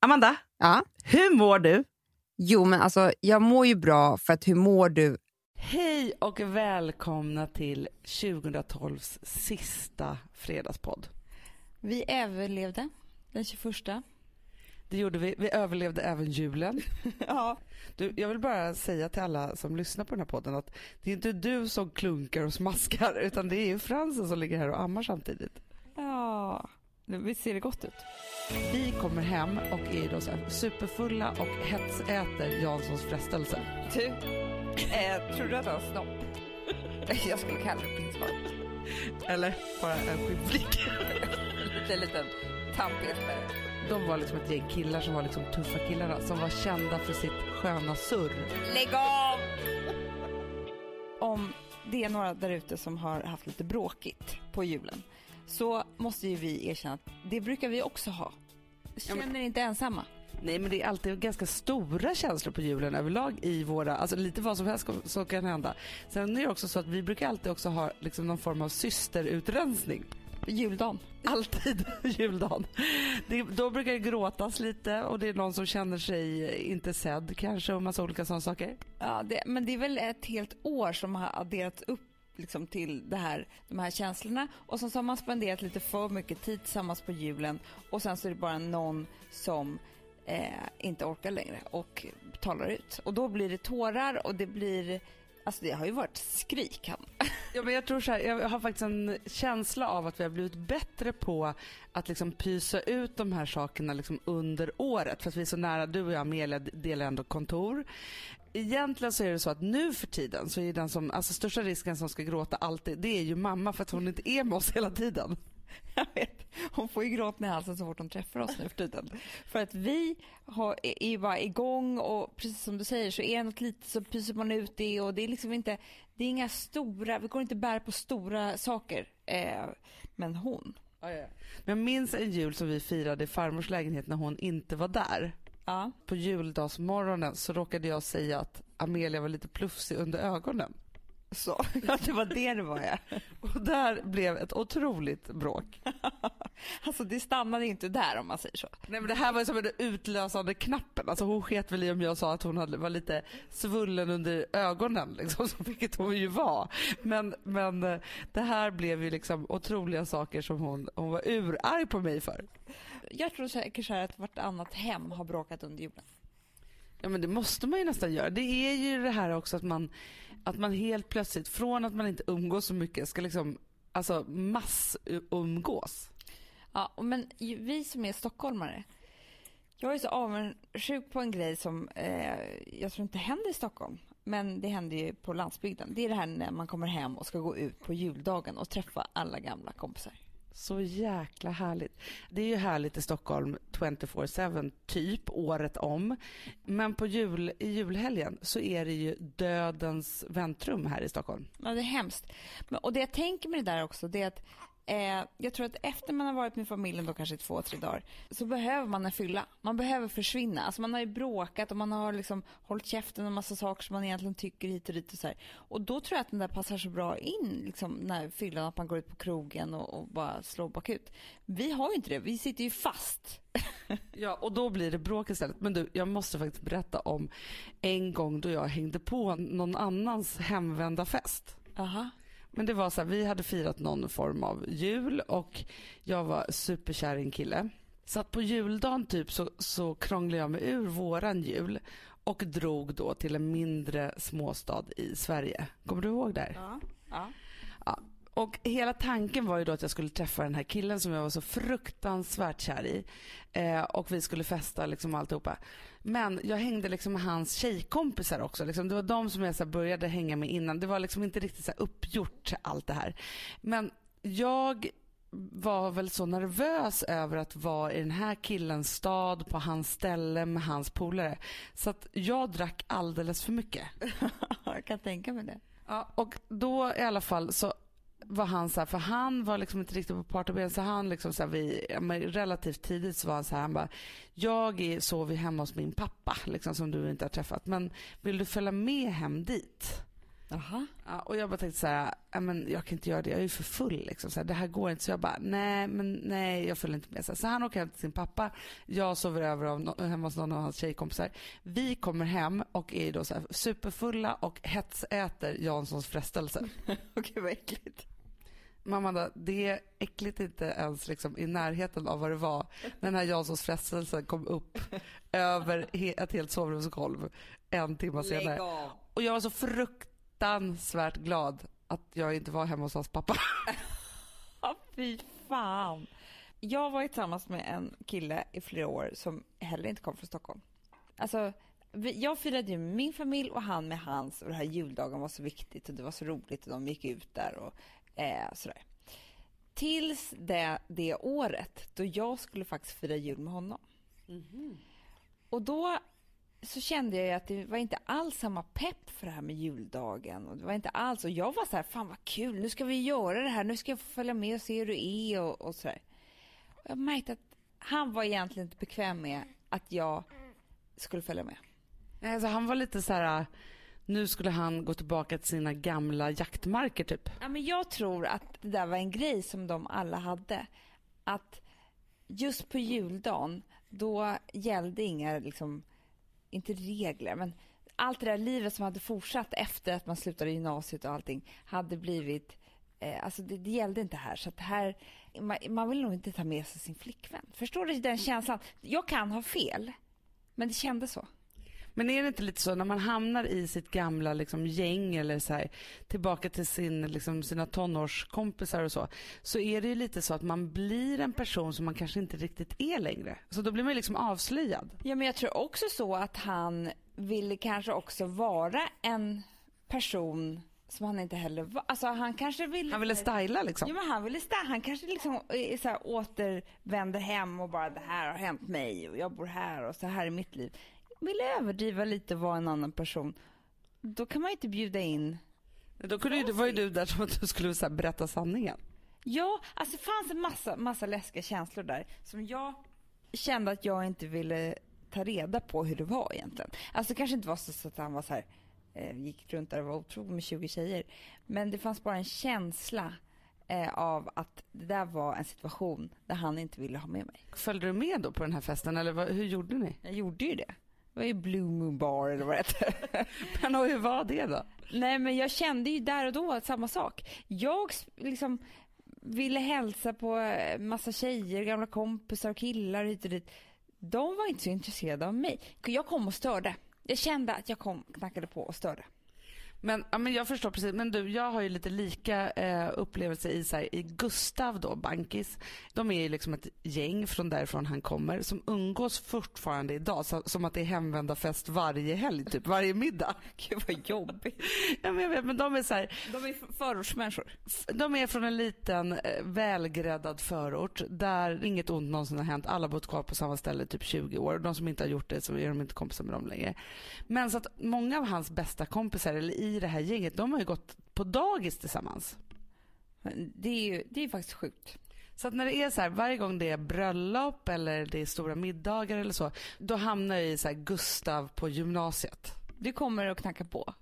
Amanda, Ja. hur mår du? Jo, men alltså jag mår ju bra för att hur mår du? Hej och välkomna till 2012s sista fredagspodd. Vi överlevde den 21. Det gjorde vi. Vi överlevde även julen. Ja. Du, jag vill bara säga till alla som lyssnar på den här podden att det är inte du som klunkar och smaskar utan det är ju Fransen som ligger här och ammar samtidigt. Ja, vi ser det gott ut. Vi kommer hem och är då så här superfulla och hetsäter Janssons frestelse. Du, eh, tror du att han har snopp? Jag skulle kalla det pinsvar. Eller bara en skivflik. Lite liten tandpetare. De var liksom ett gäng killar som var liksom tuffa killarna som var kända för sitt sköna surr. Lägg av! Om det är några där ute som har haft lite bråkigt på julen så måste ju vi erkänna att det brukar vi också ha. Känner men- er inte ensamma. Nej men det är alltid ganska stora känslor på julen överlag i våra, alltså lite vad som helst så kan hända. Sen är det också så att vi brukar alltid också ha liksom någon form av systerutrensning. Juldagen. Alltid juldagen. Det, då brukar det gråtas lite och det är någon som känner sig inte sedd kanske och massa olika sådana saker. Ja, det, men det är väl ett helt år som har adderats upp liksom till det här, de här känslorna och sen så har man spenderat lite för mycket tid tillsammans på julen och sen så är det bara någon som eh, inte orkar längre och talar ut. Och då blir det tårar och det blir, alltså det har ju varit skrik. Han. Ja, men jag, tror så här, jag har faktiskt en känsla av att vi har blivit bättre på att liksom pysa ut de här sakerna liksom under året. För att vi är så nära, du och jag Amelia delar ändå kontor. Egentligen så är det så att nu för tiden så är den som, alltså största risken som ska gråta alltid, det är ju mamma för att hon inte är med oss hela tiden. Jag vet, hon får ju gråten i halsen så fort hon träffar oss nu för tiden. För att vi har, är ju bara igång och precis som du säger så är det något litet så pyser man ut det och det är liksom inte, det är inga stora, vi går inte bära på stora saker. Eh, men hon, Men jag minns en jul som vi firade i farmors lägenhet när hon inte var där ja. På juldagsmorgonen så råkade jag säga att Amelia var lite plufsig under ögonen. Så, ja, det var det det var ja. Och där blev ett otroligt bråk. Alltså det stannade inte där om man säger så. Nej men det här var ju som den utlösande knappen. Alltså hon sket väl i om jag sa att hon hade, var lite svullen under ögonen liksom, så vilket hon ju var. Men, men eh, det här blev ju liksom otroliga saker som hon, hon var urarg på mig för. Jag tror säkert så här att vartannat hem har bråkat under julen. Ja men det måste man ju nästan göra. Det är ju det här också att man, att man helt plötsligt, från att man inte umgås så mycket, ska liksom alltså massumgås. Ja, men vi som är stockholmare, jag är så avundsjuk på en grej som eh, jag tror inte händer i Stockholm, men det händer ju på landsbygden. Det är det här när man kommer hem och ska gå ut på juldagen och träffa alla gamla kompisar. Så jäkla härligt. Det är ju härligt i Stockholm 24-7 typ året om. Men på jul, i julhelgen så är det ju dödens väntrum här i Stockholm. Ja, det är hemskt. Men, och det jag tänker med det där också, det är att eh, jag tror att efter man har varit med familjen då kanske två, tre dagar, så behöver man en fylla. Man behöver försvinna. Alltså man har ju bråkat och man har liksom hållit käften om massa saker som man egentligen tycker hit och dit och så här. Och då tror jag att den där passar så bra in, liksom när fyllan, att man går ut på krogen och, och bara slår bakut. Vi har ju inte det, vi sitter ju fast. Ja, och då blir det bråk istället. Men du, jag måste faktiskt berätta om en gång då jag hängde på någon annans hemvända fest. Aha. Men det var så här, vi hade firat någon form av jul och jag var superkär i en kille. Så att på juldagen typ så, så krånglade jag mig ur våran jul och drog då till en mindre småstad i Sverige. Kommer du ihåg där? Ja. ja. Och hela tanken var ju då att jag skulle träffa den här killen som jag var så fruktansvärt kär i. Eh, och vi skulle festa liksom alltihopa. Men jag hängde liksom med hans tjejkompisar också. Liksom. Det var de som jag så började hänga med innan. Det var liksom inte riktigt så uppgjort allt det här. Men jag var väl så nervös över att vara i den här killens stad, på hans ställe med hans polare. Så att jag drack alldeles för mycket. jag kan tänka mig det. Ja, och då i alla fall så var han så här, för han var liksom inte riktigt på partyben så han liksom så här, vi, relativt tidigt så var han så här, han bara, jag sover hemma hos min pappa liksom som du inte har träffat, men vill du följa med hem dit? Jaha. Ja, och jag bara tänkte så här, "Ja, men jag kan inte göra det, jag är ju för full liksom. Så här, det här går inte. Så jag bara, nej men nej jag följer inte med. Så, här, så han åker hem till sin pappa, jag sover över av no- hemma hos någon av hans tjejkompisar. Vi kommer hem och är då så här superfulla och hetsäter Janssons frestelse. Okej, vad äckligt. Mamma, det är äckligt inte ens liksom i närheten av vad det var när den här Janssons frestelse kom upp över he- ett helt sovrumsgolv en timme senare. Och jag var så fruktansvärt glad att jag inte var hemma hos hans pappa. Ja, fy fan. Jag var tillsammans med en kille i flera år som heller inte kom från Stockholm. Alltså, jag firade ju med min familj och han med hans och den här juldagen var så viktigt och det var så roligt och de gick ut där och eh, sådär. Tills det, det året då jag skulle faktiskt fira jul med honom. Och då så kände jag att det var inte alls samma pepp för det här med juldagen. Och det var inte alls, och jag var så här, fan vad kul, nu ska vi göra det här, nu ska jag få följa med och se hur det är och, och sådär. Och jag märkte att han var egentligen inte bekväm med att jag skulle följa med. Nej, Alltså, han var lite så här, nu skulle han gå tillbaka till sina gamla jaktmarker typ. Ja, men jag tror att det där var en grej som de alla hade. Att just på juldagen, då gällde inga, liksom, inte regler, men allt det där livet som hade fortsatt efter att man slutade gymnasiet och allting hade blivit, eh, alltså det, det gällde inte här. Så att här, man, man vill nog inte ta med sig sin flickvän. Förstår du den känslan? Jag kan ha fel, men det kändes så. Men är det inte lite så när man hamnar i sitt gamla liksom, gäng eller så här, tillbaka till sin, liksom, sina tonårskompisar och så, så är det ju lite så att man blir en person som man kanske inte riktigt är längre. Så då blir man ju liksom avslöjad. Ja, men jag tror också så att han ville kanske också vara en person som han inte heller var. Alltså han kanske ville... Han ville styla liksom. Ja, men han ville styla. Han kanske liksom eh, så här, återvänder hem och bara det här har hänt mig och jag bor här och så här är mitt liv. Ville överdriva lite och vara en annan person. Då kan man ju inte bjuda in Då kunde ju, var ju du där som att du skulle så berätta sanningen. Ja, alltså det fanns en massa, massa läskiga känslor där som jag kände att jag inte ville ta reda på hur det var egentligen. Alltså det kanske inte var så, så att han var så här, eh, gick runt där och var otrogen med 20 tjejer. Men det fanns bara en känsla eh, av att det där var en situation där han inte ville ha med mig. Följde du med då på den här festen eller vad, hur gjorde ni? Jag gjorde ju det. Var ju Blue Moon Bar eller vad det hette. Men hur var det då? Nej men jag kände ju där och då samma sak. Jag liksom ville hälsa på eh, massa tjejer, gamla kompisar och killar hit och dit. De var inte så intresserade av mig. Jag kom och störde. Jag kände att jag kom, knackade på och störde. Men, ja, men jag förstår precis. Men du, jag har ju lite lika eh, upplevelse i, så här, i Gustav då, Bankis. De är ju liksom ett gäng från därifrån han kommer som umgås fortfarande idag. Så, som att det är hemvända fest varje helg, typ varje middag. Gud vad jobbigt. Ja, men jag vet, men de är så här, De är förortsmänniskor. de är från en liten eh, välgräddad förort där inget ont någonsin har hänt. Alla har bott kvar på samma ställe i typ 20 år. De som inte har gjort det så är de inte kompisar med dem längre. Men så att många av hans bästa kompisar eller i det här gänget, de har ju gått på dagis tillsammans. Det är ju det är faktiskt sjukt. Så att när det är så här, varje gång det är bröllop eller det är stora middagar eller så, då hamnar jag i så här Gustav på gymnasiet. Du kommer att knacka på.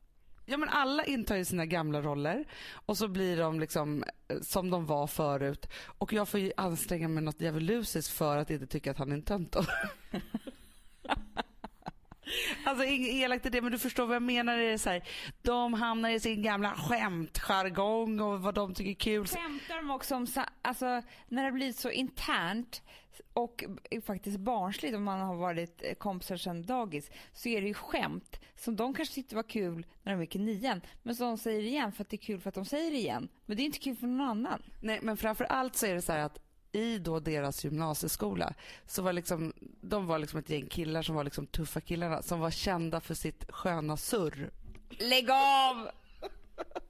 Ja men alla intar ju sina gamla roller och så blir de liksom eh, som de var förut och jag får ju anstränga mig något djävulusiskt för att inte tycka att han är en tönt. Alltså inget elakt i det men du förstår vad jag menar. Det är så här, de hamnar i sin gamla skämtjargong och vad de tycker är kul. Skämtar de också om, alltså när det blir så internt och faktiskt barnsligt om man har varit eh, kompisar sedan dagis så är det ju skämt som de kanske tyckte var kul när de gick i nian men som de säger igen för att det är kul för att de säger det igen. Men det är inte kul för någon annan. Nej, men framför allt så är det så här att i då deras gymnasieskola så var liksom, de var liksom ett gäng killar som var liksom tuffa killarna som var kända för sitt sköna surr. Lägg av!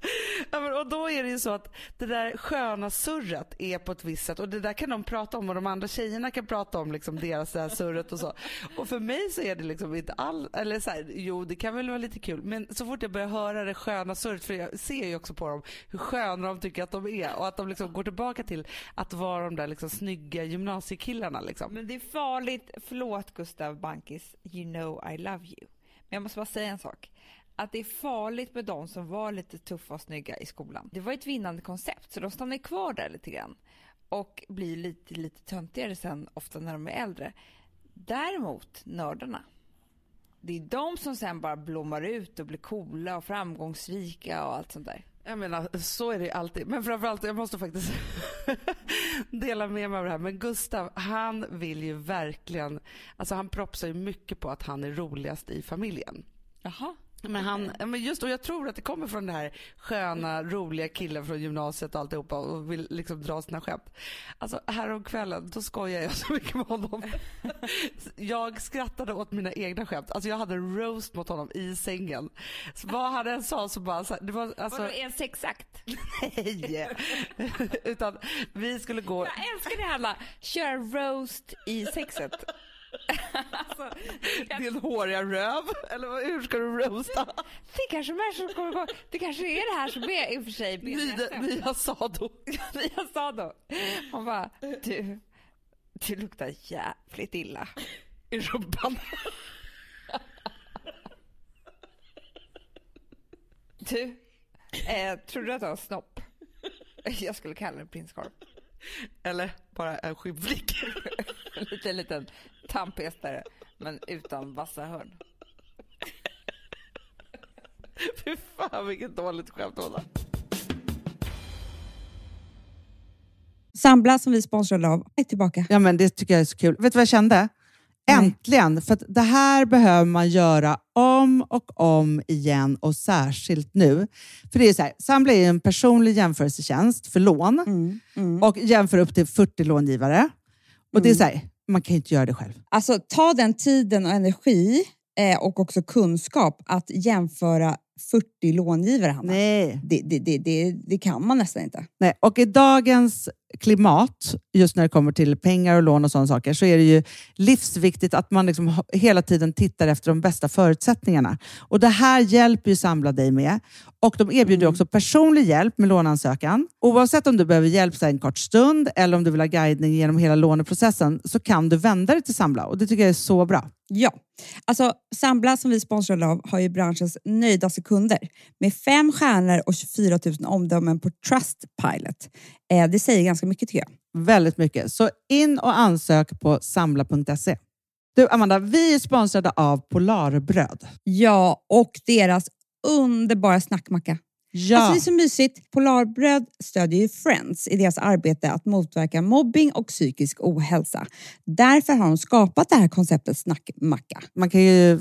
Ja, men, och då är det ju så att det där sköna surret är på ett visst sätt och det där kan de prata om och de andra tjejerna kan prata om liksom deras det här surret och så. Och för mig så är det liksom inte all, eller så här, jo det kan väl vara lite kul men så fort jag börjar höra det sköna surret för jag ser ju också på dem hur sköna de tycker att de är och att de liksom går tillbaka till att vara de där liksom snygga gymnasiekillarna liksom. Men det är farligt, förlåt Gustav Bankis, you know I love you. Men jag måste bara säga en sak att det är farligt med de som var lite tuffa och snygga i skolan. Det var ett vinnande koncept så de stannar kvar där lite grann och blir lite, lite töntigare sen ofta när de är äldre. Däremot nördarna, det är de som sen bara blommar ut och blir coola och framgångsrika och allt sånt där. Jag menar, så är det alltid. Men framförallt, jag måste faktiskt dela med mig av det här. Men Gustav, han vill ju verkligen... Alltså han propsar ju mycket på att han är roligast i familjen. Jaha. Men han, men just och jag tror att det kommer från den här sköna, roliga killen från gymnasiet och alltihopa och vill liksom dra sina skämt. Alltså häromkvällen, då skojar jag så mycket med honom. Jag skrattade åt mina egna skämt. Alltså jag hade en roast mot honom i sängen. Så vad han än sa så bara, så här, det var alltså... Vadå, en sexakt? Nej! Utan vi skulle gå... Jag älskar det alla, köra roast i sexet. Alltså, Din håriga röv? Eller hur ska du roasta? Det kanske människor kommer ihåg. Det kanske är det här som är i och för sig Mia Sado. Mia Sado. Hon bara, du, du luktar jävligt illa. I rumpan. Du, eh, tror du att du har snopp? Jag skulle kalla det prinskorv. Eller bara en skinnflick. en liten, liten tandpestare, men utan vassa hörn. Fy fan vilket dåligt skämt Ola. Sambla som vi sponsrade av är tillbaka. Ja, men det tycker jag är så kul. Vet du vad jag kände? Äntligen! För det här behöver man göra om och om igen och särskilt nu. För det är så här, Sambla är en personlig jämförelsetjänst för lån mm, mm. och jämför upp till 40 långivare. Och det är mm. så här, man kan inte göra det själv. Alltså ta den tiden och energi eh, och också kunskap att jämföra 40 långivare, Hanna. Nej. Det, det, det, det, det kan man nästan inte. Nej. Och i dagens klimat, just när det kommer till pengar och lån och sådana saker, så är det ju livsviktigt att man liksom hela tiden tittar efter de bästa förutsättningarna. Och Det här hjälper ju Samla dig med. Och De erbjuder mm. också personlig hjälp med låneansökan. Oavsett om du behöver hjälp en kort stund eller om du vill ha guidning genom hela låneprocessen så kan du vända dig till Samla och det tycker jag är så bra. Ja, alltså Sambla som vi sponsrar av har ju branschens nöjdaste kunder med fem stjärnor och 24 000 omdömen på Trustpilot. Eh, det säger ganska mycket tycker jag. Väldigt mycket. Så in och ansök på samla.se. Du Amanda, vi är sponsrade av Polarbröd. Ja, och deras underbara snackmacka. Ja. Alltså det är så mysigt. Polarbröd stödjer ju Friends i deras arbete att motverka mobbing och psykisk ohälsa. Därför har de skapat det här konceptet snackmacka. Man kan ju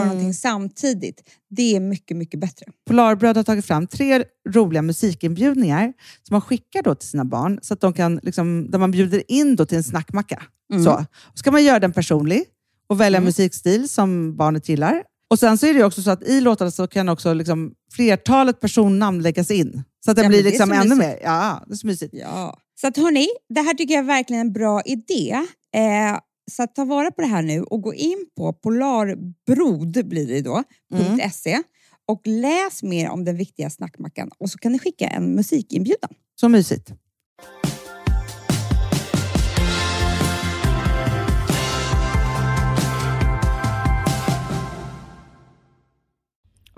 Göra någonting samtidigt. Det är mycket, mycket bättre. Polarbröd har tagit fram tre roliga musikinbjudningar som man skickar då till sina barn, så att de kan, liksom, där man bjuder in då till en snackmacka. Mm. Så. ska man göra den personlig och välja mm. musikstil som barnet gillar. Och Sen så är det också så att i låtarna så kan också liksom flertalet personnamn läggas in. Så att det ja, blir liksom ännu mer. Ja, det är så mysigt. Ja. Så att hörni, det här tycker jag är verkligen en bra idé. Eh, så ta vara på det här nu och gå in på polarbrod blir det då, mm. .se och läs mer om den viktiga snackmackan och så kan ni skicka en musikinbjudan. Så mysigt.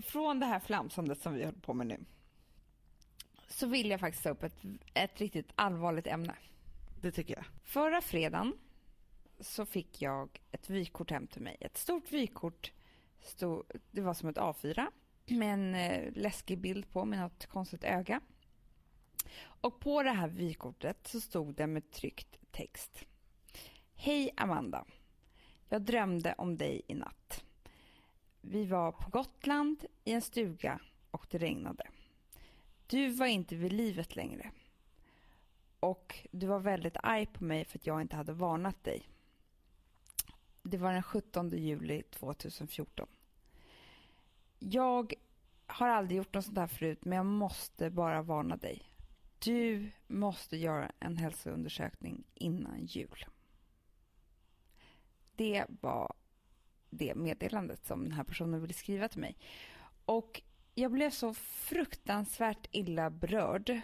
Från det här flamsandet som vi håller på med nu så vill jag faktiskt ta upp ett, ett riktigt allvarligt ämne. Det tycker jag. Förra fredagen så fick jag ett vykort hem till mig. Ett stort vykort. Stod, det var som ett A4 med en eh, läskig bild på med något konstigt öga. Och på det här vykortet så stod det med tryckt text. Hej Amanda. Jag drömde om dig i natt. Vi var på Gotland i en stuga och det regnade. Du var inte vid livet längre. Och du var väldigt arg på mig för att jag inte hade varnat dig. Det var den 17 juli 2014. Jag har aldrig gjort något sånt här förut, men jag måste bara varna dig. Du måste göra en hälsoundersökning innan jul. Det var det meddelandet som den här personen ville skriva till mig. Och jag blev så fruktansvärt illa berörd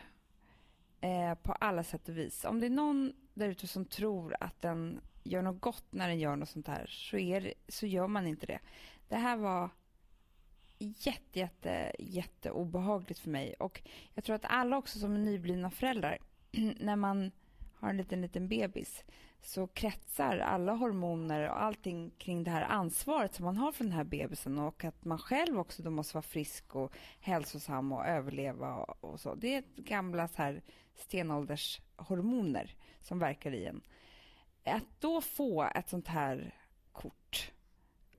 eh, på alla sätt och vis. Om det är någon där ute som tror att den gör något gott när den gör något sånt här så, är, så gör man inte det. Det här var jätte, jätte, jätte obehagligt för mig och jag tror att alla också som är nyblivna föräldrar när man har en liten, liten bebis så kretsar alla hormoner och allting kring det här ansvaret som man har för den här bebisen och att man själv också då måste vara frisk och hälsosam och överleva och, och så. Det är gamla så här stenåldershormoner som verkar i en. Att då få ett sånt här kort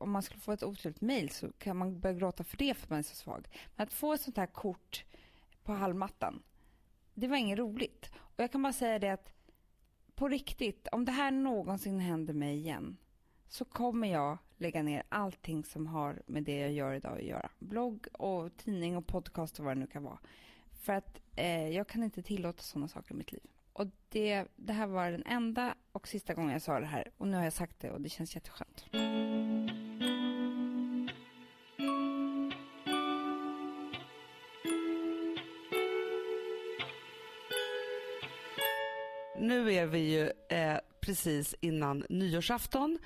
om man skulle få ett otrevligt mejl så kan man börja gråta för det för att man är så svag. Men att få ett sånt här kort på halmmattan, det var inget roligt. Och jag kan bara säga det att på riktigt, om det här någonsin händer mig igen så kommer jag lägga ner allting som har med det jag gör idag att göra. Blogg och tidning och podcast och vad det nu kan vara. För att eh, jag kan inte tillåta sådana saker i mitt liv. Och det, det här var den enda och sista gången jag sa det här och nu har jag sagt det och det känns jätteskönt. Nu är vi ju eh, precis innan nyårsafton.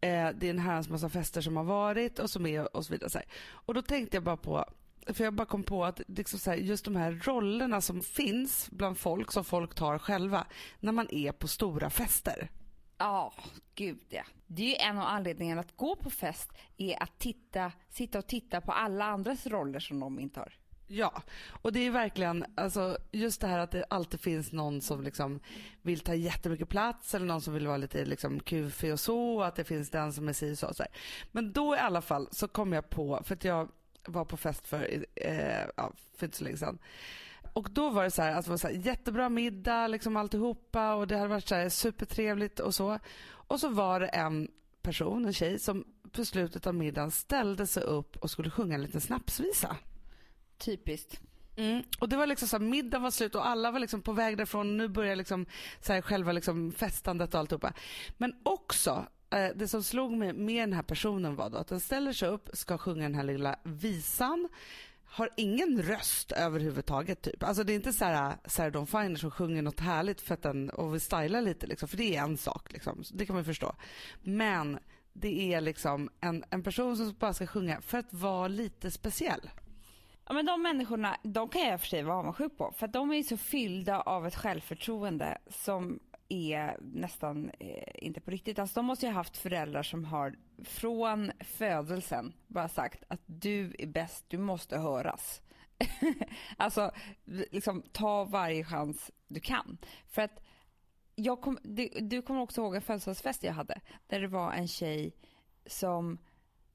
Eh, det är en herrans massa fester som har varit och som är och så vidare. Och då tänkte jag bara på för jag bara kom på att liksom så här, just de här rollerna som finns bland folk, som folk tar själva, när man är på stora fester. Ja, oh, gud ja. Det är ju en av anledningarna att gå på fest är att titta, sitta och titta på alla andras roller som de intar. Ja, och det är verkligen alltså, just det här att det alltid finns någon som liksom vill ta jättemycket plats eller någon som vill vara lite liksom kufig och så, att det finns den som är si och så. Men då i alla fall så kom jag på, för att jag var på fest för, eh, ja, för inte så länge sedan. Och då var det så här, alltså, det var så här, jättebra middag, liksom alltihopa och det hade varit så här, supertrevligt och så. Och så var det en person, en tjej, som på slutet av middagen ställde sig upp och skulle sjunga en liten snapsvisa. Typiskt. Mm. Och det var liksom så här, middagen var slut och alla var liksom på väg därifrån. Nu börjar liksom så här, själva liksom festandet och alltihopa. Men också Eh, det som slog mig med den här personen var då att den ställer sig upp, ska sjunga den här lilla visan har ingen röst överhuvudtaget. Typ. Alltså det är inte så här Sarah Dawn Finer som sjunger något härligt för att den, och vill styla lite, liksom, för det är en sak. Liksom. Det kan man förstå. Men det är liksom en, en person som bara ska sjunga för att vara lite speciell. Ja, men de människorna, de kan jag i och för sig vara avundsjuk på. För de är så fyllda av ett självförtroende som är nästan eh, inte på riktigt. Alltså, de måste ju ha haft föräldrar som har från födelsen bara sagt att du är bäst, du måste höras. alltså, liksom ta varje chans du kan. För att jag kom, du, du kommer också ihåg en födelsedagsfest jag hade där det var en tjej som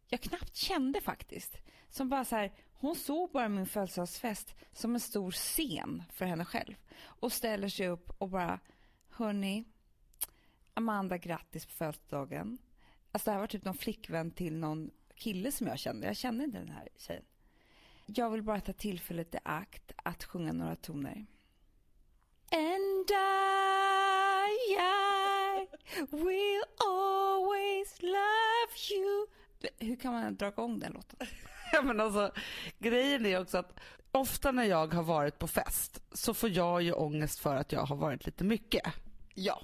jag knappt kände faktiskt. Som bara så här, hon såg bara min födelsedagsfest som en stor scen för henne själv. Och ställer sig upp och bara, hörni, Amanda grattis på födelsedagen. Alltså det här var typ någon flickvän till någon kille som jag kände. Jag kände inte den här tjejen. Jag vill bara ta tillfället i akt att sjunga några toner. And I, I will always love you. Hur kan man dra igång den låten? Ja, men alltså, grejen är också att ofta när jag har varit på fest så får jag ju ångest för att jag har varit lite mycket. Ja.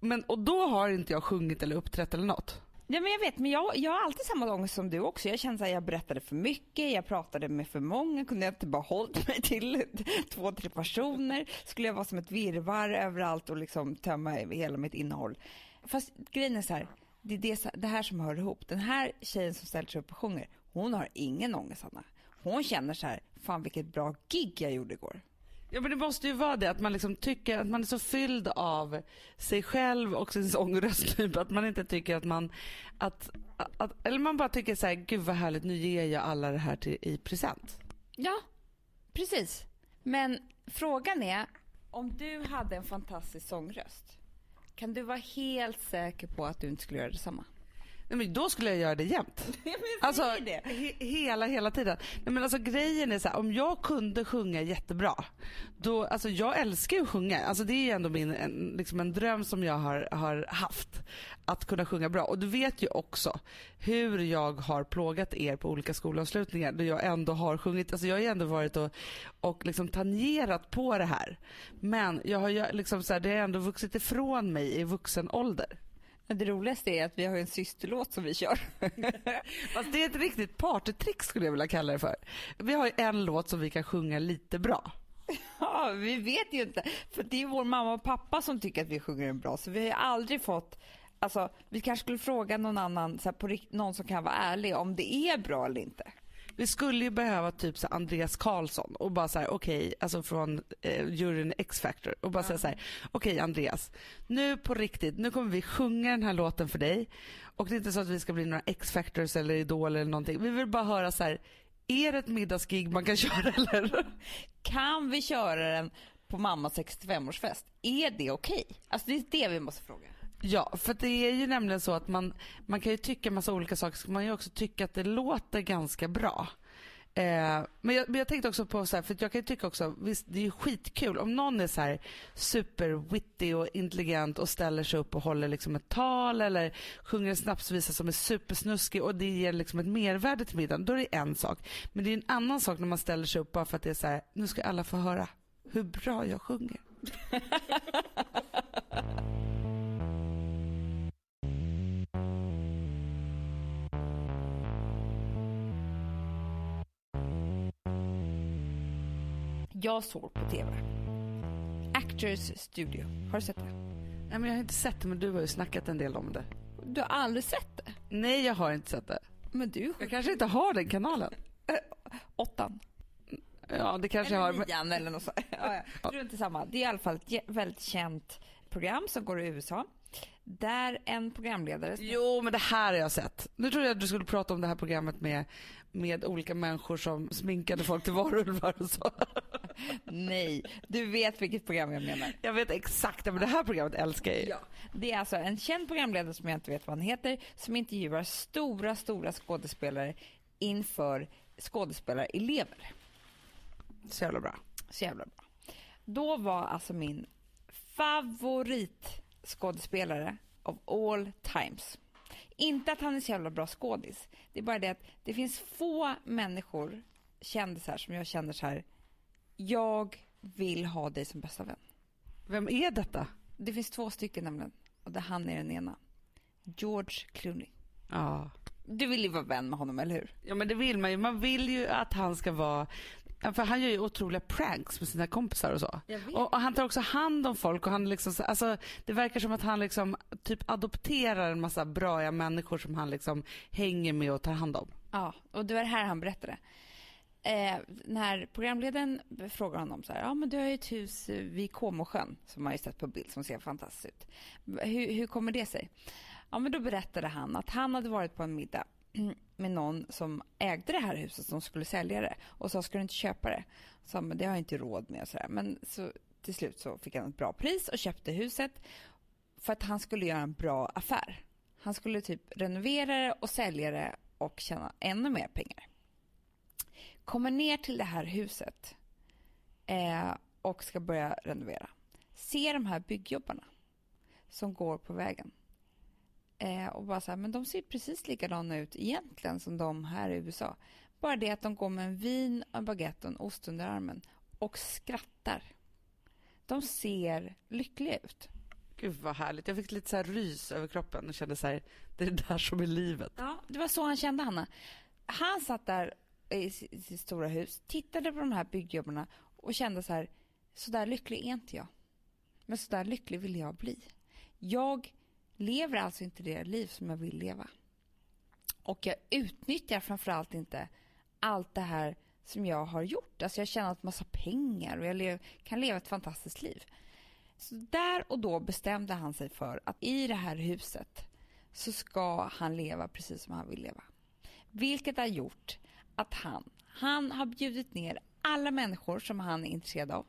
Men, och då har inte jag sjungit eller uppträtt eller något. Ja, men jag vet, men jag, jag har alltid samma ångest som du också. Jag känner att jag berättade för mycket, jag pratade med för många, kunde jag inte bara hållit mig till två, tre personer? Skulle jag vara som ett virvar överallt och liksom tömma hela mitt innehåll? Fast grejen är så här, det är det, det här som hör ihop. Den här tjejen som ställer sig upp och sjunger, hon har ingen ångest, Anna. Hon känner så här, fan vilket bra gig jag gjorde igår. Ja men det måste ju vara det att man liksom tycker att man är så fylld av sig själv och sin sångröst typ att man inte tycker att man att, att eller man bara tycker så här, gud vad härligt nu ger jag alla det här till, i present. Ja, precis. Men frågan är om du hade en fantastisk sångröst kan du vara helt säker på att du inte skulle göra detsamma? Nej, men då skulle jag göra det jämt. Alltså det. he hela, hela tiden. Nej, men alltså, grejen är så här, om jag kunde sjunga jättebra, då, alltså jag älskar ju att sjunga. Alltså, det är ändå min, en, liksom en dröm som jag har, har haft. Att kunna sjunga bra. Och du vet ju också hur jag har plågat er på olika skolavslutningar då jag ändå har sjungit. Alltså jag har ju ändå varit och, och liksom tangerat på det här. Men jag har liksom så här, det har ändå vuxit ifrån mig i vuxen ålder. Men det roligaste är att vi har en systerlåt som vi kör. Fast det är ett riktigt partytrick skulle jag vilja kalla det för. Vi har en låt som vi kan sjunga lite bra. Ja, vi vet ju inte. För det är vår mamma och pappa som tycker att vi sjunger den bra. Så vi har aldrig fått Alltså, vi kanske skulle fråga någon annan, så här, på någon som kan vara ärlig, om det är bra eller inte. Vi skulle ju behöva typ så Andreas Karlsson och bara så här, okej, okay, alltså från eh, juryn X-Factor och bara ja. säga så här, okej okay, Andreas, nu på riktigt, nu kommer vi sjunga den här låten för dig och det är inte så att vi ska bli några X-Factors eller Idol eller någonting. Vi vill bara höra så här, är det ett middagsgig man kan köra eller? Kan vi köra den på mammas 65-årsfest? Är det okej? Okay? Alltså det är det vi måste fråga. Ja, för det är ju nämligen så att man, man kan ju tycka massa olika saker, så man ju också tycka att det låter ganska bra. Eh, men, jag, men, jag, tänkte också på, så här, för jag kan ju tycka också, visst det är ju skitkul om någon är så här superwitty och intelligent och ställer sig upp och håller liksom ett tal eller sjunger en snapsvisa som är supersnuskig och det ger liksom ett mervärde till middagen, då är det en sak. Men det är en annan sak när man ställer sig upp bara för att det är så här, nu ska alla få höra hur bra jag sjunger. jag såg på TV. Actors Studio. Har du sett det? Nej, men jag har inte sett det, men du har ju snackat en del om det. Du har aldrig sett det? Nej, jag har inte sett det. Men du... Jag kanske inte har den kanalen. Åttan. Ja, det kanske eller jag har. Nian eller något sånt. Ja, ja. Samma. Det är i alla fall ett väldigt känt program som går i USA. Där en programledare... Jo, men det här har jag sett. Nu trodde jag att du skulle prata om det här programmet med, med olika människor som sminkade folk till varulvar och så. Nej, du vet vilket program jag menar. Jag vet exakt, men det här programmet älskar jag ja. Det är alltså en känd programledare som jag inte vet vad han heter som intervjuar stora, stora skådespelare inför skådespelarelever. Så jävla bra. Så jävla bra. Då var alltså min favoritskådespelare of all times. Inte att han är så jävla bra skådis. Det är bara det att det finns få människor, kändisar, som jag känner så här jag vill ha dig som bästa vän. Vem är detta? Det finns två stycken nämligen. Och det han är den ena. George Clooney. Ja. Du vill ju vara vän med honom, eller hur? Ja, men det vill man ju. Man vill ju att han ska vara för han gör ju otroliga pranks med sina kompisar och så. Och, och, han tar också hand om folk och han liksom, alltså, det verkar som att han liksom typ adopterar en massa bra människor som han liksom hänger med och tar hand om. Ja, och det var det här han berättade eh, när programledaren frågar honom så här, ja men du har ju ett hus vid Comosjön som man ju sett på bild som ser fantastiskt ut. Hur, hur kommer det sig? Ja men då berättade han att han hade varit på en middag med någon som ägde det här huset som skulle sälja det och sa ska du inte köpa det? Så men det har jag inte råd med och sådär. Men så till slut så fick han ett bra pris och köpte huset för att han skulle göra en bra affär. Han skulle typ renovera det och sälja det och tjäna ännu mer pengar kommer ner till det här huset eh, och ska börja renovera. Ser de här byggjobbarna som går på vägen. Eh, och bara så här, men de ser precis likadana ut egentligen som de här i USA. Bara det att de går med en vin, en baguette och en ost under armen och skrattar. De ser lyckliga ut. Gud vad härligt. Jag fick lite så rys över kroppen och kände så här, det är det där som är livet. Ja, det var så han kände, Hanna. Han satt där i sitt stora hus, tittade på de här byggjobbarna och kände så här, så där lycklig är inte jag. Men så där lycklig vill jag bli. Jag lever alltså inte det liv som jag vill leva. Och jag utnyttjar framförallt inte allt det här som jag har gjort. Alltså jag har tjänat massa pengar och jag lev, kan leva ett fantastiskt liv. Så där och då bestämde han sig för att i det här huset så ska han leva precis som han vill leva. Vilket har gjort att han, han har bjudit ner alla människor som han är intresserad av.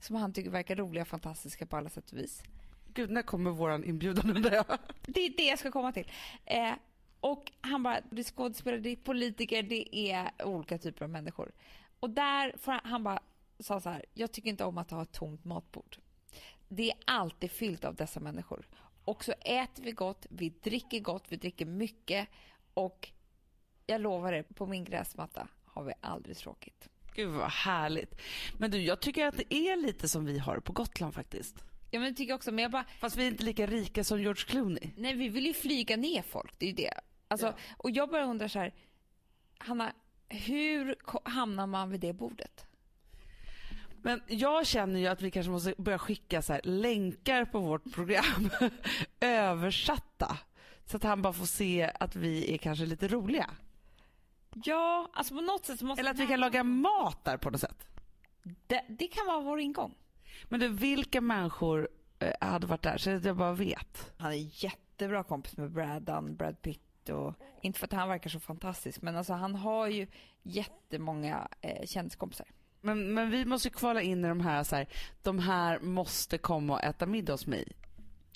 Som han tycker verkar roliga och fantastiska på alla sätt och vis. Gud, när kommer våran inbjudan undrar jag? Det är det jag ska komma till. Eh, Och han bara, det är skådespelare, det är politiker, det är olika typer av människor. Och där får han, han bara sa så här, jag tycker inte om att ha ett tomt matbord. Det är alltid fyllt av dessa människor. Och så äter vi gott, vi dricker gott, vi dricker mycket och jag lovar er, på min gräsmatta har vi aldrig tråkigt. Gud vad härligt. Men du, jag tycker att det är lite som vi har på Gotland faktiskt. Ja men det tycker jag också, men jag bara, Fast vi är inte lika rika som George Clooney. nej vi vill ju flyga ner folk, det är ju det. Alltså, Och jag bara undrar så här, Hanna, hur hamnar man vid det bordet? Men jag känner ju att vi kanske måste börja skicka så här, länkar på vårt program översatta. Så att han bara får se att vi är kanske lite roliga. Ja, alltså på något sätt måste Eller att vi kan laga mat där på något sätt. det, det kan vara vår ingång. Men du, vilka människor eh, hade varit där? Så att jag bara vet. Han är jättebra kompis med Brad Dunn, Brad Pitt och inte för att han verkar så fantastisk men alltså han har ju jättemånga eh, kändiskompisar. Men, men vi måste kvala in i de här, så här, de här måste komma och äta middag hos mig.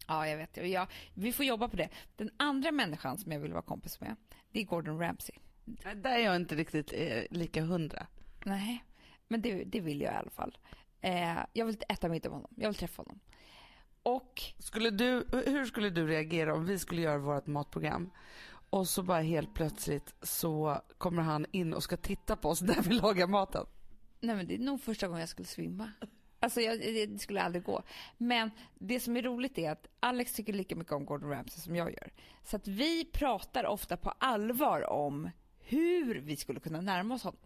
Ja, jag vet. Ja, vi får jobba på det. Den andra människan som jag vill vara kompis med, det är Gordon Ramsay. Där är jag inte riktigt eh, lika hundra. Nej, men det, det vill jag i alla fall. Eh, jag vill äta middag med honom. Jag vill träffa honom. Och Skulle du, hur skulle du reagera om vi skulle göra vårt matprogram och så bara helt plötsligt så kommer han in och ska titta på oss när vi lagar maten? nej, men det är nog första gången jag skulle svimma. Alltså jag, det skulle aldrig gå. Men det som är roligt är att Alex tycker lika mycket om Gordon Ramsay som jag gör. Så att vi pratar ofta på allvar om hur vi skulle kunna närma oss honom.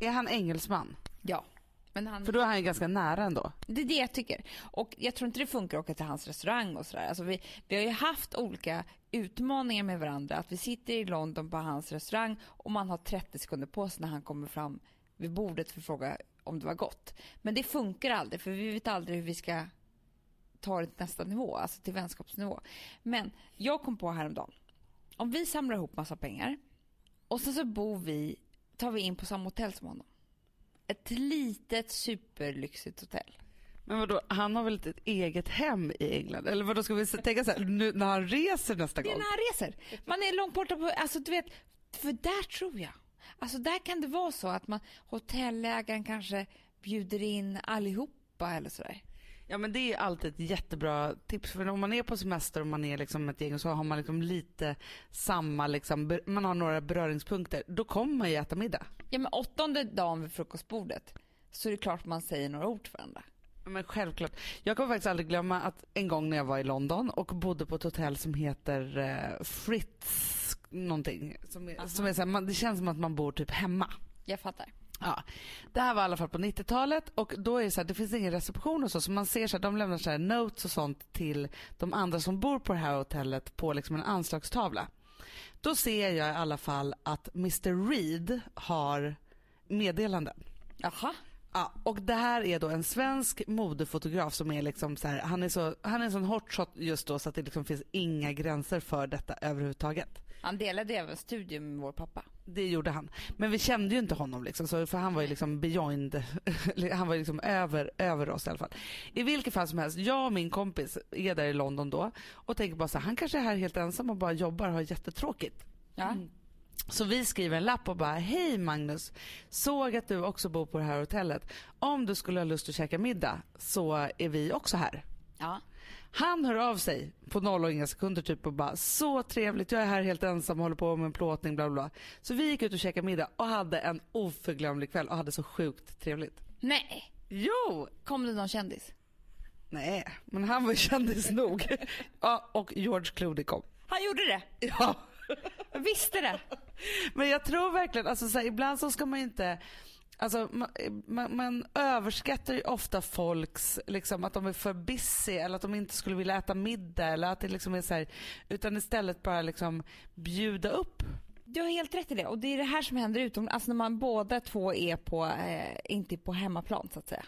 Är han engelsman? Ja. Men han, För då är han ju ganska nära ändå. Det är det jag tycker. Och jag tror inte det funkar att åka till hans restaurang och sådär. Alltså vi, vi har ju haft olika utmaningar med varandra. Att vi sitter i London på hans restaurang och man har 30 sekunder på sig när han kommer fram vid bordet för att fråga om det var gott. Men det funkar aldrig för vi vet aldrig hur vi ska ta det till nästa nivå, alltså till vänskapsnivå. Men jag kom på häromdagen, om vi samlar ihop massa pengar och sen så bor vi, tar vi in på samma hotell som honom. Ett litet superlyxigt hotell. Men vadå, han har väl ett eget hem i England? Eller vadå, ska vi tänka så här, nu när han reser nästa Det är gång? när han reser. Man är långt borta på, alltså du vet, för där tror jag. Alltså där kan det vara så att man, hotellägaren kanske bjuder in allihopa eller sådär. Ja men det är alltid ett jättebra tips för om man är på semester och man är liksom ett gäng så har man liksom lite samma liksom, man har några beröringspunkter. Då kommer man ju äta middag. Ja men åttonde dagen vid frukostbordet så är det klart man säger några ord till varandra. Men självklart. Jag kommer faktiskt aldrig glömma att en gång när jag var i London och bodde på ett hotell som heter eh, Fritz någonting. Som är, som är så här, man, det känns som att man bor typ hemma. Jag fattar. Ja. Det här var i alla fall på 90-talet och då är det så här, det finns ingen reception och så, så man ser så här, de lämnar så här notes och sånt till de andra som bor på det här hotellet på liksom en anslagstavla. Då ser jag i alla fall att Mr Reed har meddelanden. Jaha. Ja, och det här är då en svensk modefotograf som är liksom så här, han är så, han är sån hotshot just då så att det liksom finns inga gränser för detta överhuvudtaget. Han delade även studio med vår pappa. Det gjorde han. Men vi kände ju inte honom liksom, så, för han var ju liksom beyond, han var ju liksom över, över oss i alla fall. I vilket fall som helst, jag och min kompis är där i London då och tänker bara så här, han kanske är här helt ensam och bara jobbar och har jättetråkigt. Ja. Så vi skriver en lapp och bara, hej Magnus, såg att du också bor på det här hotellet. Om du skulle ha lust att käka middag så är vi också här. Ja. Han hör av sig på noll och inga sekunder typ och bara så trevligt, jag är här helt ensam och håller på med en plåtning bla bla. Så vi gick ut och käkade middag och hade en oförglömlig kväll och hade så sjukt trevligt. Nej, Jo! kom det någon kändis? Nej, men han var kändis nog. Ja, och George Clooney kom. Han gjorde det. Ja. Jag visste det. Men jag tror verkligen, alltså så här, ibland så ska man ju inte Alltså, man, man, man överskattar ju ofta folks, liksom, att de är för busy eller att de inte skulle vilja äta middag eller att det liksom är så här, utan istället bara liksom bjuda upp. Du har helt rätt i det. Och det är det här som händer utom, alltså när man båda två är på, eh, inte på hemmaplan så att säga.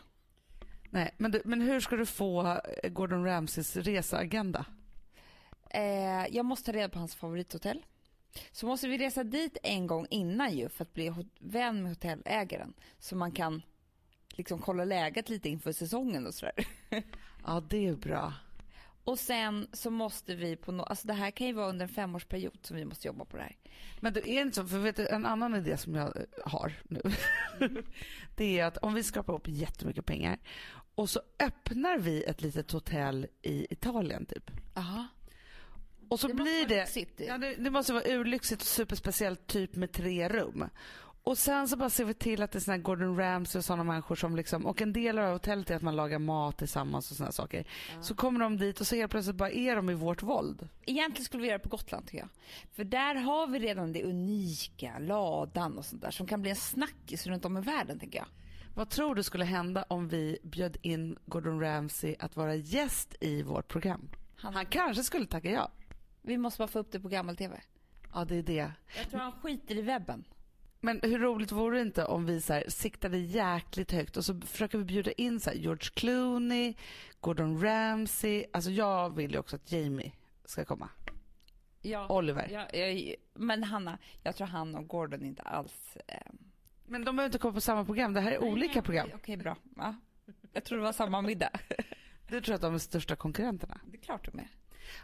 Nej, men, du, men hur ska du få Gordon Ramsays reseagenda? Eh, jag måste ta reda på hans favorithotell. Så måste vi resa dit en gång innan ju för att bli vän med hotellägaren. Så man kan liksom kolla läget lite inför säsongen och sådär. Ja, det är bra. Och sen så måste vi på no- alltså det här kan ju vara under en femårsperiod som vi måste jobba på det här. Men det är inte så, för vet du, en annan idé som jag eh, har nu. det är att om vi skrapar ihop jättemycket pengar och så öppnar vi ett litet hotell i Italien typ. Aha. Och så Det blir det, lyxigt. ja, det, det måste vara urlyxigt och superspeciellt typ med tre rum. Och sen så bara ser vi till att det är såna Gordon Ramsay och sådana människor som liksom, och en del av hotellet är att man lagar mat tillsammans och sådana saker. Så kommer de dit och så helt plötsligt bara är de i vårt våld. Egentligen skulle vi göra det på Gotland tycker jag. För där har vi redan det unika, ladan och sånt där som kan bli en snackis runt om i världen tänker jag. Vad tror du skulle hända om vi bjöd in Gordon Ramsay att vara gäst i vårt program? Han- Han kanske skulle tacka ja. Vi måste bara få upp det på gammal-tv. Ja, det är det. Jag tror han skiter i webben. Men hur roligt vore det inte om vi så här, siktade jäkligt högt och så försöker vi bjuda in så här, George Clooney, Gordon Ramsay. Alltså jag vill ju också att Jamie ska komma. Ja. Oliver. Ja, jag, men Hanna, jag tror han och Gordon inte alls... Eh, Men de behöver inte komma på samma program. Det här är olika program. Okej, okej, bra. Ja. Jag tror det var samma middag. Du tror att de är största konkurrenterna. Det är klart de är.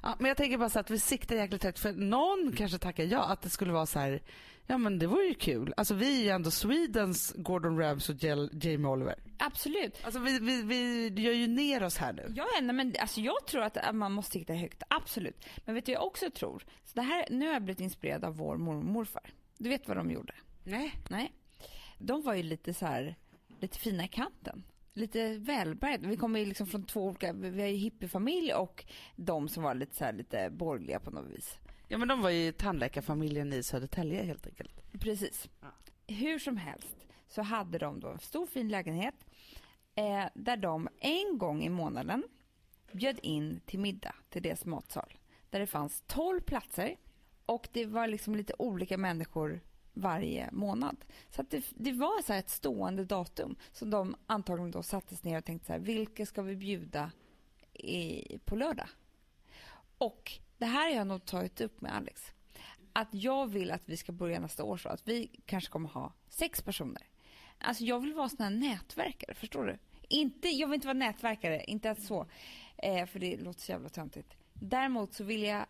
Ja, men jag tänker bara så att vi siktar jäkligt högt för någon kanske tackar ja att det skulle vara så här. Ja men det vore ju kul. Alltså vi är ju ändå Swedens Gordon Ramsay och Jamie Oliver. Absolut. Alltså vi, vi, vi gör ju ner oss här nu. Ja, nej, men alltså jag tror att man måste sikta högt, absolut. Men vet du jag också tror? Så det här, nu har jag blivit inspirerad av vår mormor och morfar. Du vet vad de gjorde? Nej. Nej. De var ju lite så här, lite fina i kanten. Lite välbärgade. Vi kommer ju liksom från två olika, vi har ju hippiefamilj och de som var lite så här, lite borgerliga på något vis. Ja men de var ju tandläkarfamiljen i Södertälje helt enkelt. Precis. Hur som helst så hade de då en stor fin lägenhet eh, där de en gång i månaden bjöd in till middag till deras matsal. Där det fanns 12 platser och det var liksom lite olika människor varje månad. Så att det, det var så här ett stående datum som de antagligen då sattes ner och tänkte så här, vilka ska vi bjuda i, på lördag? Och det här har jag nog tagit upp med Alex. Att jag vill att vi ska börja nästa år så att vi kanske kommer ha sex personer. Alltså jag vill vara sån här nätverkare, förstår du? Inte, jag vill inte vara nätverkare, inte ens så. Eh, för det låter så jävla töntigt. Däremot så vill jag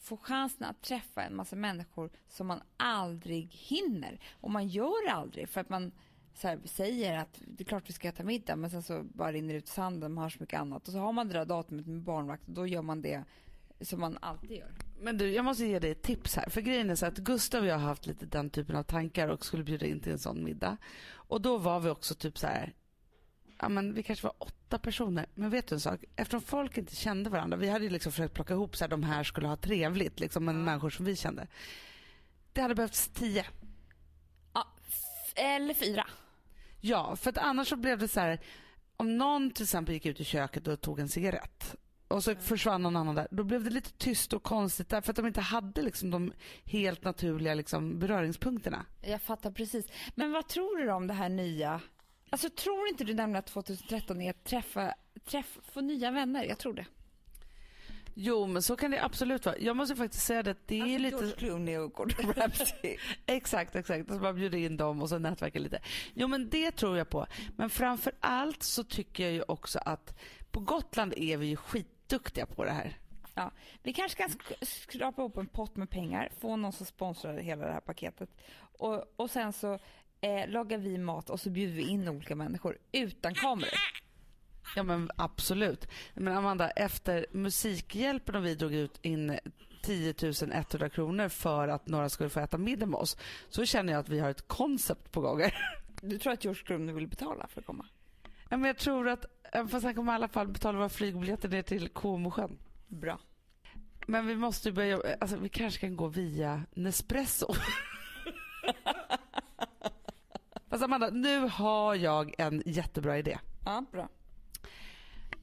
få chansen att träffa en massa människor som man aldrig hinner. Och man gör det aldrig för att man så här, säger att det är klart vi ska äta middag men sen så bara rinner det ut sanden, man har så mycket annat. Och så har man det där datumet med barnvakt och då gör man det som man alltid gör. Men du, jag måste ge dig ett tips här. För grejen är så att Gustav och jag har haft lite den typen av tankar och skulle bjuda in till en sån middag. Och då var vi också typ så här, ja men vi kanske var åtta personer. Men vet du en sak? Eftersom folk inte kände varandra, vi hade ju liksom försökt plocka ihop så här, de här skulle ha trevligt, liksom med människor som vi kände. Det hade behövts tio. Ja, eller fyra. Ja, för att annars så blev det så här, om någon till exempel gick ut i köket och tog en cigarett och så försvann någon annan där, då blev det lite tyst och konstigt där för att de inte hade liksom de helt naturliga liksom beröringspunkterna. Jag fattar precis. Men vad tror du om det här nya? Alltså tror inte du nämligen att 2013 är att träffa, träff, få nya vänner? Jag tror det. Jo, men så kan det absolut vara. Jag måste faktiskt säga det, att det är Alltså, lite... George Clooney och Gordon Ramsay. Exakt, exakt. Och så bara bjuda in dem och så nätverka lite. Jo, men det tror jag på. Men framför allt så tycker jag ju också att på Gotland är vi ju skitduktiga på det här. Ja, vi kanske kan sk- skrapa ihop en pott med pengar, få någon som sponsrar hela det här paketet. Och, och sen så eh, lagar vi mat och så bjuder vi in olika människor utan kameror. Ja men absolut. Men Amanda, efter Musikhjälpen och vi drog ut in 10 100 kronor för att några skulle få äta middag med oss så känner jag att vi har ett koncept på gång. Du tror att George Clooney vill betala för att komma? Ja, men jag tror att, även fast han kommer i alla fall betala våra flygbiljetter ner till Comosjön. Bra. Men vi måste ju börja, alltså vi kanske kan gå via Nespresso. Fast Amanda, nu har jag en jättebra idé. Ja, bra.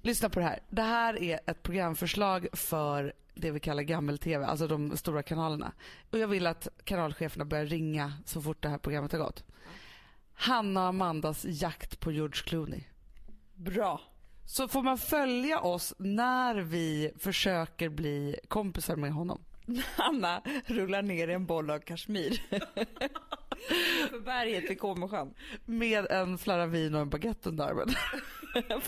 Lyssna på det här. Det här är ett programförslag för det vi kallar gammel-tv, alltså de stora kanalerna. Och jag vill att kanalcheferna börjar ringa så fort det här programmet har gått. Hanna och Amandas jakt på George Clooney. Bra. Så får man följa oss när vi försöker bli kompisar med honom. Anna rullar ner en boll av kashmir. För berget vid Comosjön. Med en flarra vin och en baguette under armen.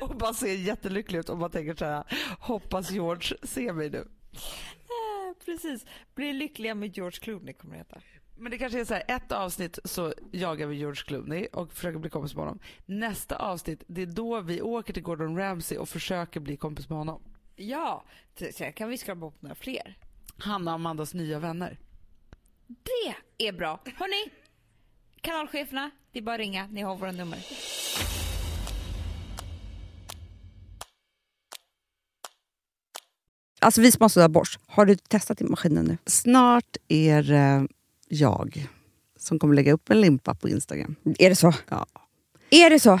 Och bara ser jättelycklig ut och man tänker så här, hoppas George ser mig nu. Eh, Precis. Bli lyckliga med George Clooney kommer det heta. Men det kanske är så här, ett avsnitt så jagar vi George Clooney och försöker bli kompis med honom. Nästa avsnitt, det är då vi åker till Gordon Ramsay och försöker bli kompis med honom. Ja, sen kan vi skrapa upp några fler. Han och Amandas nya vänner. Det är bra. Hörni, kanalcheferna, det är bara att ringa. Ni har våra nummer. Alltså vi som har sådär borst, har du testat i maskinen nu? Snart är det jag som kommer lägga upp en limpa på Instagram. Är det så? Ja. Är det så?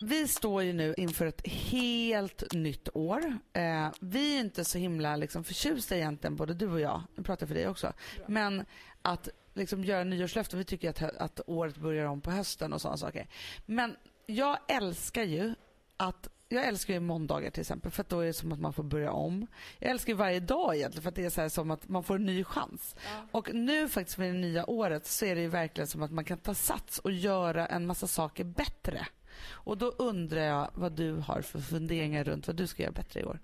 Vi står ju nu inför ett helt nytt år. Eh, vi är inte så himla liksom, förtjusta egentligen, både du och jag, nu pratar jag för dig också, men att liksom, göra nyårslöften, vi tycker att, att året börjar om på hösten och sådana saker. Men jag älskar ju att jag älskar ju måndagar till exempel för att då är det som att man får börja om. Jag älskar varje dag egentligen för att det är så här som att man får en ny chans. Och nu faktiskt med det nya året så är det ju verkligen som att man kan ta sats och göra en massa saker bättre. Och då undrar jag vad du har för funderingar runt vad du ska göra bättre i år.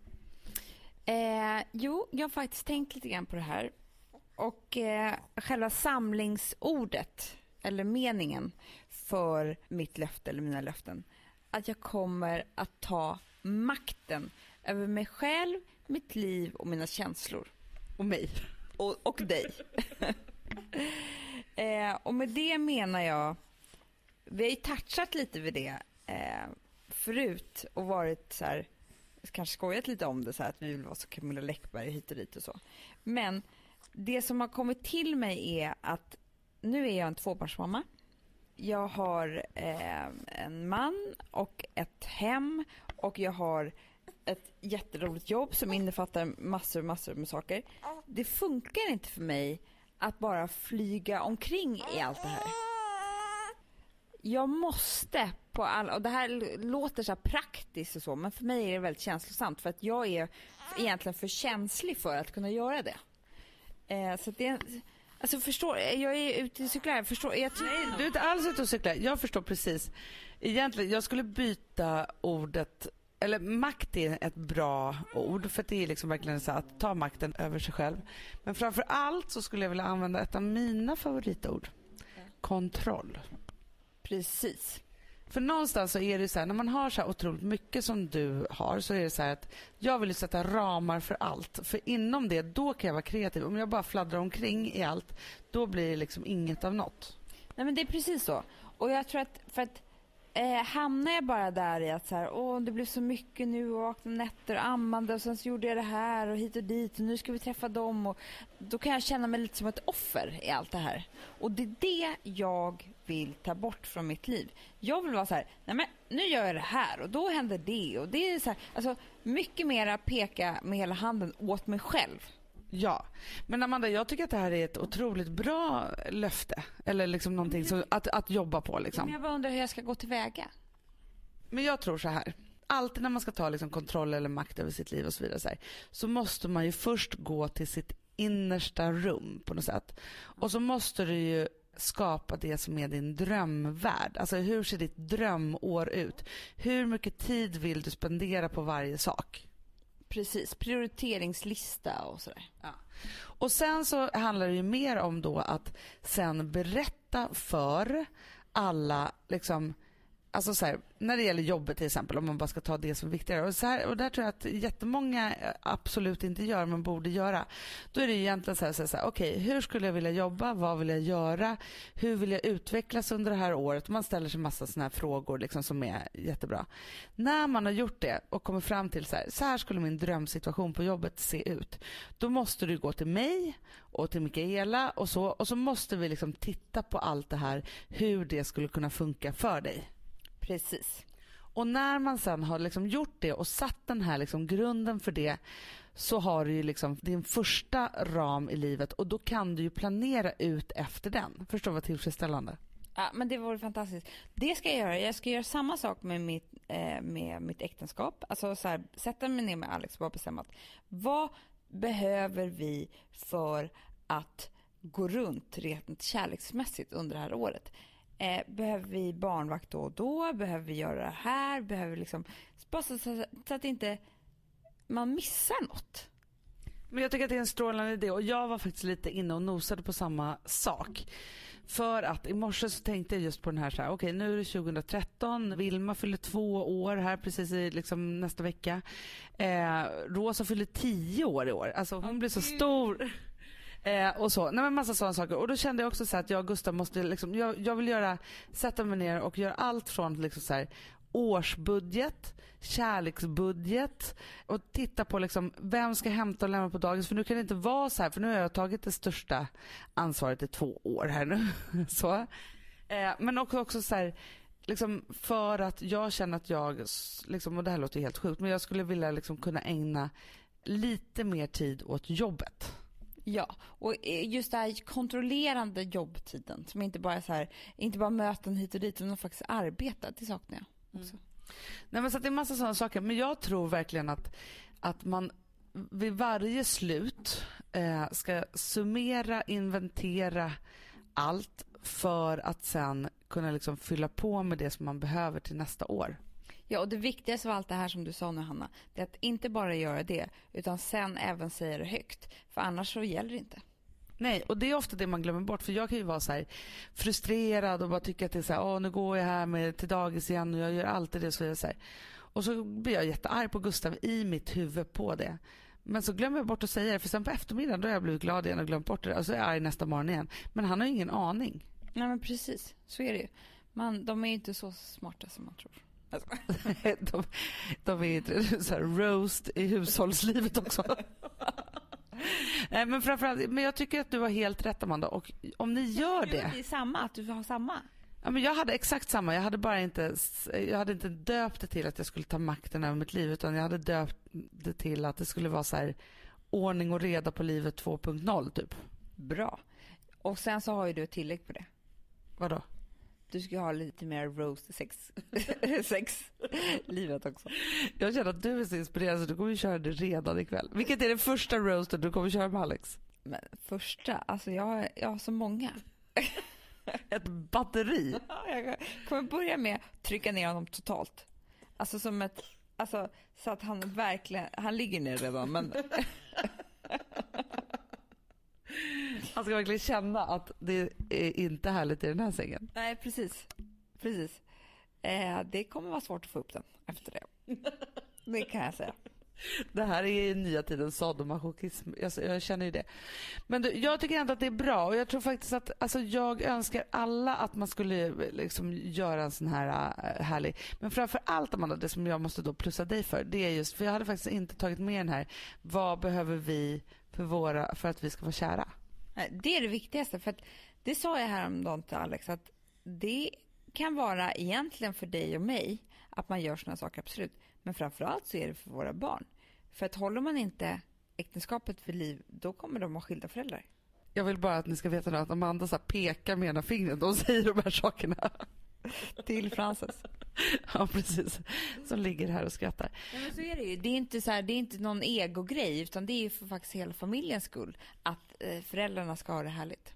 Eh, jo, jag har faktiskt tänkt lite grann på det här. Och eh, själva samlingsordet, eller meningen för mitt löfte eller mina löften, att jag kommer att ta makten över mig själv, mitt liv och mina känslor. Och mig. Och, och dig. eh, och med det menar jag, vi har ju touchat lite vid det eh, förut och varit så här, kanske skojat lite om det så här, att vi vill vara så Camilla Läckberg hit och dit och så. Men det som har kommit till mig är att nu är jag en tvåbarnsmamma. Jag har eh, en man och ett hem och jag har ett jätteroligt jobb som innefattar massor massor med saker. Det funkar inte för mig att bara flyga omkring i allt det här. Jag måste på alla, och det här låter så här praktiskt och så, men för mig är det väldigt känslosamt för att jag är egentligen för känslig för att kunna göra det. Eh, så det är, alltså förstår, jag är ute och cyklar, förstår, jag Nej, du är inte alls ute och cyklar. Jag förstår precis. Egentligen, jag skulle byta ordet eller makt är ett bra ord för det är liksom verkligen så att ta makten över sig själv. Men framför allt så skulle jag vilja använda ett av mina favoritord. Kontroll. Precis. För någonstans så är det så här, när man har så här otroligt mycket som du har så är det så här att jag vill sätta ramar för allt. För inom det, då kan jag vara kreativ. Om jag bara fladdrar omkring i allt, då blir det liksom inget av något. Nej men det är precis så. Och jag tror att, för att eh, hamnar jag bara där i att så här, åh det blev så mycket nu och vakna nätter och ammande och sen så gjorde jag det här och hit och dit och nu ska vi träffa dem och då kan jag känna mig lite som ett offer i allt det här. Och det är det jag vill ta bort från mitt liv. Jag vill vara så här, nej men nu gör jag det här och då händer det och det är så här, alltså mycket mera peka med hela handen åt mig själv. Ja, men Amanda, jag tycker att det här är ett otroligt bra löfte. Eller liksom någonting som, att, att jobba på. Liksom. Jag bara undrar hur jag ska gå tillväga. Men jag tror så här. Alltid när man ska ta liksom kontroll eller makt över sitt liv och så vidare så, här, så måste man ju först gå till sitt innersta rum på något sätt. Och så måste du ju skapa det som är din drömvärld. Alltså hur ser ditt drömår ut? Hur mycket tid vill du spendera på varje sak? Precis, prioriteringslista och sådär. Ja. Och sen så handlar det ju mer om då att sen berätta för alla liksom Alltså så här, när det gäller jobbet till exempel, om man bara ska ta det som viktigare. Och, så här, och där tror jag att jättemånga eh, absolut inte gör, men borde göra. Då är det egentligen så här, så här okej, okay, hur skulle jag vilja jobba? Vad vill jag göra? Hur vill jag utvecklas under det här året? Man ställer sig massa sådana här frågor liksom, som är jättebra. När man har gjort det och kommer fram till så här, så här skulle min drömsituation på jobbet se ut. Då måste du gå till mig och till Mikaela och så. Och så måste vi liksom titta på allt det här, hur det skulle kunna funka för dig. Precis. Och när man sen har liksom gjort det och satt den här liksom grunden för det så har du ju liksom din första ram i livet och då kan du ju planera ut efter den. Förstår vad tillfredsställande? Ja, men det vore fantastiskt. Det ska jag göra. Jag ska göra samma sak med mitt, eh, med mitt äktenskap. Alltså så här, sätta mig ner med Alex och bara bestämma att vad behöver vi för att gå runt rent kärleksmässigt under det här året? Eh, behöver vi barnvakt då och då? Behöver vi göra det här? Behöver liksom, bara så, så, så att inte man missar något. Men jag tycker att det är en strålande idé och jag var faktiskt lite inne och nosade på samma sak. För att i morse så tänkte jag just på den här, så här okej okay, nu är det 2013, Vilma fyller två år här precis i liksom nästa vecka. Eh, Rosa fyller tio år i år, alltså hon blir så stor. Eh, och så. Nej, men massa sådana saker. Och då kände jag också så att jag och Gustav måste liksom, jag, jag vill göra, sätta mig ner och göra allt från liksom så här, årsbudget, kärleksbudget och titta på liksom, vem ska hämta och lämna på dagis. För nu kan det inte vara så här, för nu har jag tagit det största ansvaret i två år här nu. så. Eh, men också, också så här, liksom för att jag känner att jag, liksom, och det här låter helt sjukt, men jag skulle vilja liksom kunna ägna lite mer tid åt jobbet. Ja, och just det här kontrollerande jobbtiden som inte bara är så här, inte bara möten hit och dit utan faktiskt arbeta, det saknar jag också. Mm. Nej, men så det är massa sådana saker, men jag tror verkligen att, att man vid varje slut eh, ska summera, inventera allt för att sen kunna liksom fylla på med det som man behöver till nästa år. Ja, och det viktigaste av allt det här som du sa nu Hanna, det är att inte bara göra det, utan sen även säga det högt. För annars så gäller det inte. Nej, och det är ofta det man glömmer bort. För jag kan ju vara så frustrerad och bara tycka att det är så här, åh nu går jag här med till dagis igen och jag gör alltid det. Så, så här. Och så blir jag jättearg på Gustav i mitt huvud på det. Men så glömmer jag bort att säga det för sen på eftermiddagen då har jag blivit glad igen och glömt bort det och så är jag arg nästa morgon igen. Men han har ju ingen aning. Nej men precis, så är det ju. Man, de är ju inte så smarta som man tror. De, de är så här roast i hushållslivet också. Nej, men framförallt, men jag tycker att du har helt rätt Amanda och om ni gör det. Det är samma, att du har samma. Ja, men jag hade exakt samma. Jag hade bara inte, jag hade inte döpt det till att jag skulle ta makten över mitt liv utan jag hade döpt det till att det skulle vara så här ordning och reda på livet 2.0 typ. Bra. Och sen så har ju du ett tillägg på det. Vadå? Du ska ha lite mer roast sex, sex livet också. Jag känner att du är så inspirerad så du kommer köra det redan ikväll. Vilket är det första roasten du kommer köra med Alex? Men första, alltså jag, jag har så många. Ett batteri. Ja, Jag kommer börja med att trycka ner honom totalt. Alltså som ett, alltså så att han verkligen, han ligger ner redan men Han ska verkligen känna att det är inte härligt i den här sängen. nej precis, precis. Eh, det kommer vara svårt att få upp den efter det. Det kan jag säga. Det här är ju nya tidens sadomasochism. Jag, jag känner ju det. Men du, jag tycker ändå att det är bra och jag tror faktiskt att alltså, jag önskar alla att man skulle liksom göra en sån här äh, härlig. Men framför allt Amanda, det som jag måste då plussa dig för, det är just för jag hade faktiskt inte tagit med den här. Vad behöver vi för, våra, för att vi ska vara kära? Det är det viktigaste. För att det sa jag häromdagen till Alex att det kan vara egentligen för dig och mig att man gör såna saker, absolut. Men framförallt så är det för våra barn. För att håller man inte äktenskapet för liv, då kommer de ha skilda föräldrar. Jag vill bara att ni ska veta att Amanda så här pekar med ena fingret och säger de här sakerna. Till Frances. Ja, precis. Som ligger här och skrattar. Ja, men så är det ju. Det är inte, så här, det är inte någon egogrej, utan det är ju för faktiskt hela familjens skull. Att eh, föräldrarna ska ha det härligt.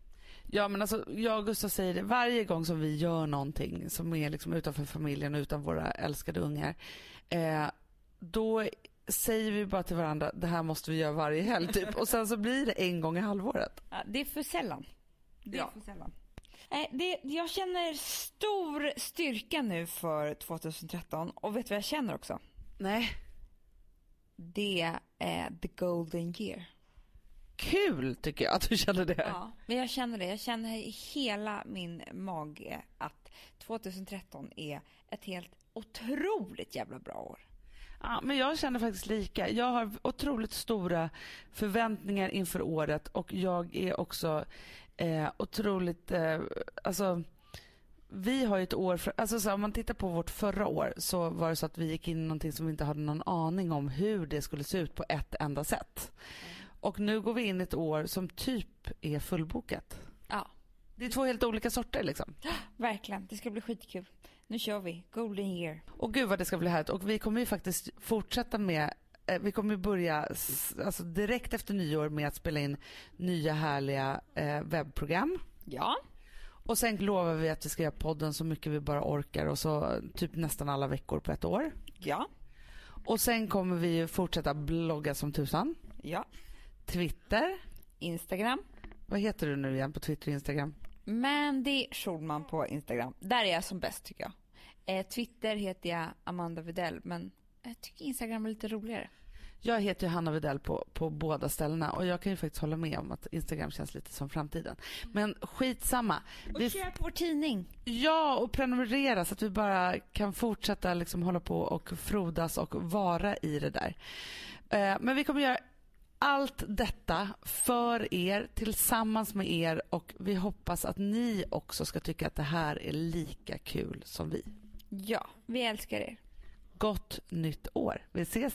Ja men alltså jag och Gustav säger det varje gång som vi gör någonting som är liksom utanför familjen och utan våra älskade ungar. Eh, då säger vi bara till varandra det här måste vi göra varje helg typ. Och sen så blir det en gång i halvåret. Ja, det är för sällan. Det är Ja. för sällan. Nej, det, jag känner stor styrka nu för 2013 och vet du vad jag känner också? Nej. Det är the golden year. Kul tycker jag att du känner det. Ja, men jag känner det. Jag känner i hela min mage att 2013 är ett helt otroligt jävla bra år. Ja, men jag känner faktiskt lika. Jag har otroligt stora förväntningar inför året och jag är också eh, otroligt, eh, alltså vi har ju ett år, för, alltså så om man tittar på vårt förra år så var det så att vi gick in i någonting som vi inte hade någon aning om hur det skulle se ut på ett enda sätt. Och nu går vi in i ett år som typ är fullbokat. Ja, Det är två helt olika sorter liksom. verkligen. Det ska bli skitkul. Nu kör vi. Golden year. Och gud vad det ska bli härligt. Och vi kommer ju faktiskt fortsätta med vi kommer börja alltså direkt efter nyår med att spela in nya härliga eh, webbprogram. Ja. Och sen lovar vi att vi ska göra podden så mycket vi bara orkar och så typ nästan alla veckor på ett år. Ja. Och sen kommer vi fortsätta blogga som tusan. Ja. Twitter. Instagram. Vad heter du nu igen på Twitter och Instagram? Mandy Schulman på Instagram. Där är jag som bäst tycker jag. Eh, Twitter heter jag Amanda Videll men jag tycker Instagram är lite roligare. Jag heter Hanna Widell på, på båda ställena och jag kan ju faktiskt hålla med om att Instagram känns lite som framtiden. Men skitsamma. Och Vi köp vår tidning. Ja, och prenumerera så att vi bara kan fortsätta liksom hålla på och frodas och vara i det där. Eh, Men vi kommer göra allt detta för er, tillsammans med er och vi hoppas att ni också ska tycka att det här är lika kul som vi. Ja, vi älskar er. Gott nytt år. Vi ses